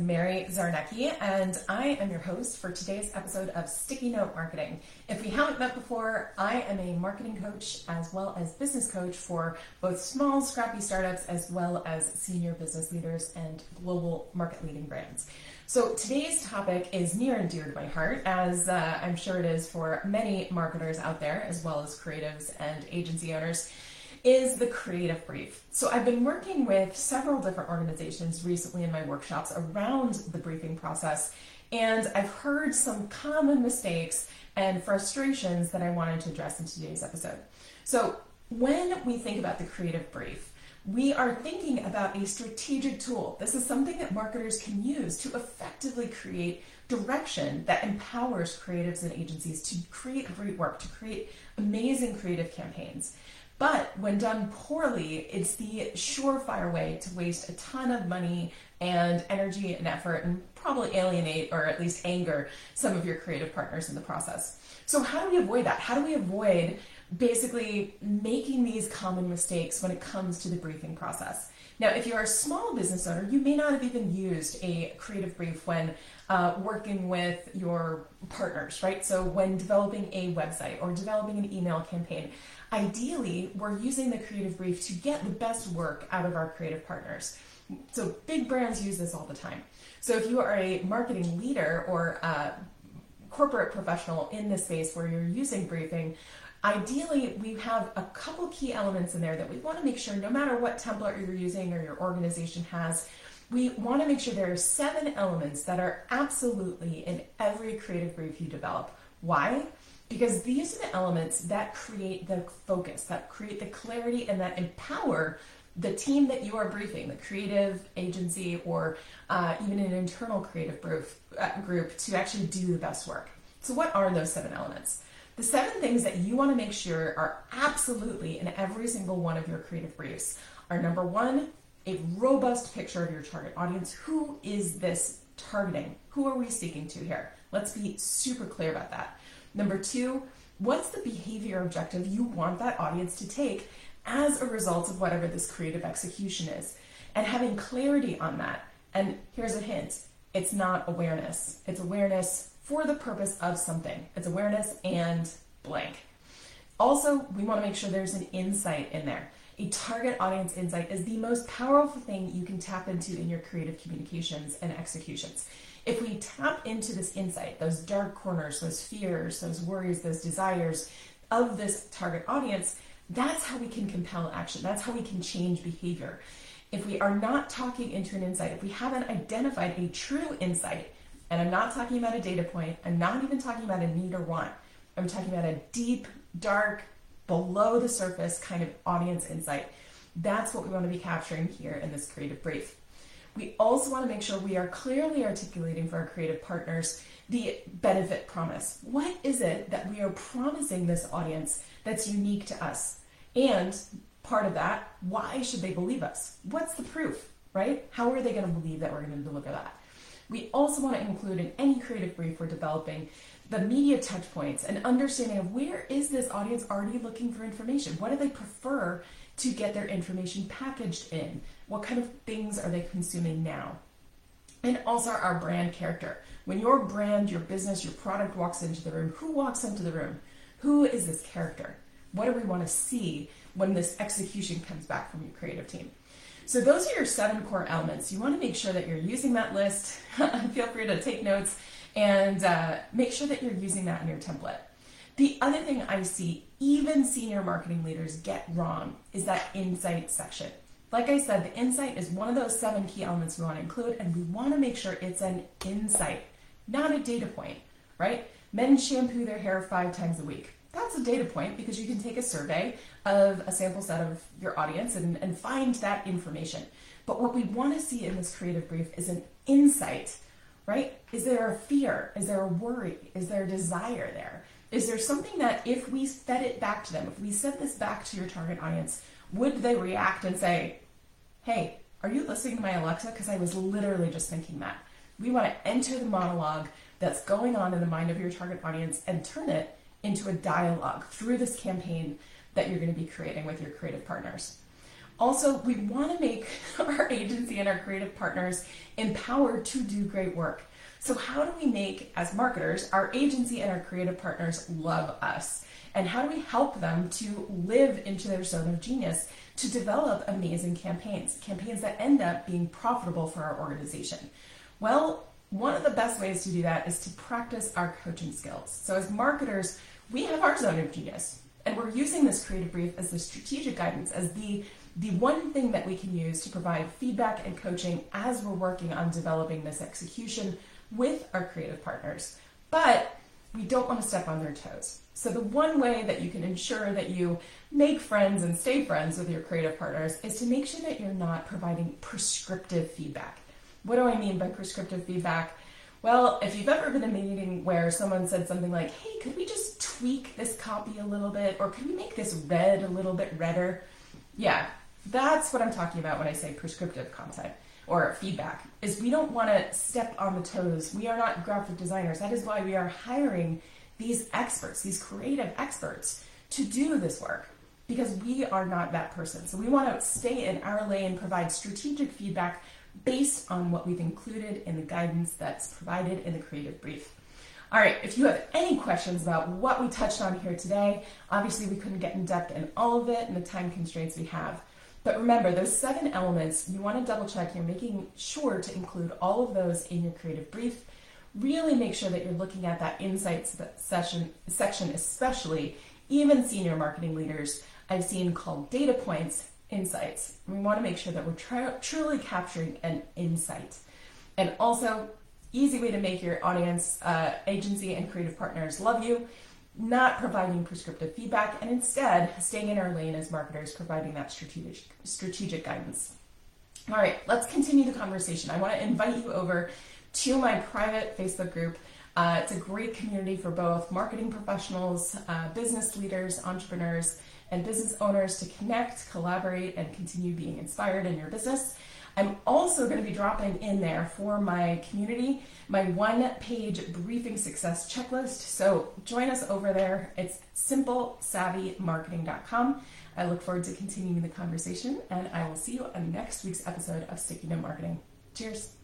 Mary Zarnecki, and I am your host for today's episode of Sticky Note Marketing. If we haven't met before, I am a marketing coach as well as business coach for both small, scrappy startups as well as senior business leaders and global market leading brands. So today's topic is near and dear to my heart, as uh, I'm sure it is for many marketers out there, as well as creatives and agency owners is the creative brief. So I've been working with several different organizations recently in my workshops around the briefing process, and I've heard some common mistakes and frustrations that I wanted to address in today's episode. So when we think about the creative brief, we are thinking about a strategic tool. This is something that marketers can use to effectively create direction that empowers creatives and agencies to create great work, to create amazing creative campaigns. But when done poorly, it's the surefire way to waste a ton of money and energy and effort and probably alienate or at least anger some of your creative partners in the process. So, how do we avoid that? How do we avoid basically making these common mistakes when it comes to the briefing process? Now, if you're a small business owner, you may not have even used a creative brief when uh, working with your partners, right? So, when developing a website or developing an email campaign, ideally, we're using the creative brief to get the best work out of our creative partners. So, big brands use this all the time. So, if you are a marketing leader or a corporate professional in this space where you're using briefing, ideally we have a couple key elements in there that we want to make sure no matter what template you're using or your organization has we want to make sure there are seven elements that are absolutely in every creative brief you develop why because these are the elements that create the focus, that create the clarity, and that empower the team that you are briefing, the creative agency, or uh, even an internal creative group, uh, group to actually do the best work. So, what are those seven elements? The seven things that you want to make sure are absolutely in every single one of your creative briefs are number one, a robust picture of your target audience. Who is this targeting? Who are we speaking to here? Let's be super clear about that. Number two, what's the behavior objective you want that audience to take as a result of whatever this creative execution is? And having clarity on that. And here's a hint it's not awareness, it's awareness for the purpose of something. It's awareness and blank. Also, we want to make sure there's an insight in there. A target audience insight is the most powerful thing you can tap into in your creative communications and executions if we tap into this insight, those dark corners, those fears, those worries, those desires of this target audience, that's how we can compel action. That's how we can change behavior. If we are not talking into an insight, if we haven't identified a true insight, and I'm not talking about a data point, I'm not even talking about a need or want, I'm talking about a deep, dark, below the surface kind of audience insight. That's what we want to be capturing here in this creative brief. We also want to make sure we are clearly articulating for our creative partners the benefit promise. What is it that we are promising this audience that's unique to us? And part of that, why should they believe us? What's the proof, right? How are they going to believe that we're going to deliver that? We also want to include in any creative brief we're developing the media touch points and understanding of where is this audience already looking for information? What do they prefer to get their information packaged in? What kind of things are they consuming now? And also our brand character. When your brand, your business, your product walks into the room, who walks into the room? Who is this character? What do we want to see when this execution comes back from your creative team? So those are your seven core elements. You want to make sure that you're using that list. Feel free to take notes and uh, make sure that you're using that in your template. The other thing I see even senior marketing leaders get wrong is that insight section. Like I said, the insight is one of those seven key elements we want to include, and we want to make sure it's an insight, not a data point, right? Men shampoo their hair five times a week. That's a data point because you can take a survey of a sample set of your audience and, and find that information. But what we want to see in this creative brief is an insight, right? Is there a fear? Is there a worry? Is there a desire there? Is there something that if we fed it back to them, if we sent this back to your target audience, would they react and say, hey, are you listening to my Alexa? Because I was literally just thinking that. We want to enter the monologue that's going on in the mind of your target audience and turn it into a dialogue through this campaign that you're going to be creating with your creative partners. Also, we want to make our agency and our creative partners empowered to do great work. So, how do we make, as marketers, our agency and our creative partners love us? And how do we help them to live into their zone of genius to develop amazing campaigns, campaigns that end up being profitable for our organization? Well, one of the best ways to do that is to practice our coaching skills. So, as marketers, we have our zone of genius, and we're using this creative brief as the strategic guidance, as the the one thing that we can use to provide feedback and coaching as we're working on developing this execution with our creative partners. But we don't want to step on their toes. So, the one way that you can ensure that you make friends and stay friends with your creative partners is to make sure that you're not providing prescriptive feedback. What do I mean by prescriptive feedback? Well, if you've ever been in a meeting where someone said something like, hey, could we just tweak this copy a little bit? Or could we make this red a little bit redder? Yeah, that's what I'm talking about when I say prescriptive content or feedback is we don't want to step on the toes. We are not graphic designers. That is why we are hiring these experts, these creative experts to do this work because we are not that person. So we want to stay in our lane, and provide strategic feedback based on what we've included in the guidance that's provided in the creative brief. All right, if you have any questions about what we touched on here today, obviously we couldn't get in depth in all of it and the time constraints we have. But remember, those seven elements, you want to double check you're making sure to include all of those in your creative brief. Really make sure that you're looking at that insights session, section, especially even senior marketing leaders I've seen called data points insights. We want to make sure that we're tr- truly capturing an insight. And also, easy way to make your audience, uh, agency, and creative partners love you not providing prescriptive feedback and instead staying in our lane as marketers, providing that strategic, strategic guidance. All right, let's continue the conversation. I want to invite you over to my private Facebook group. Uh, it's a great community for both marketing professionals, uh, business leaders, entrepreneurs, and business owners to connect, collaborate, and continue being inspired in your business. I'm also going to be dropping in there for my community my one page briefing success checklist. So join us over there. It's simplesavvymarketing.com. I look forward to continuing the conversation and I will see you on next week's episode of Sticky Note Marketing. Cheers.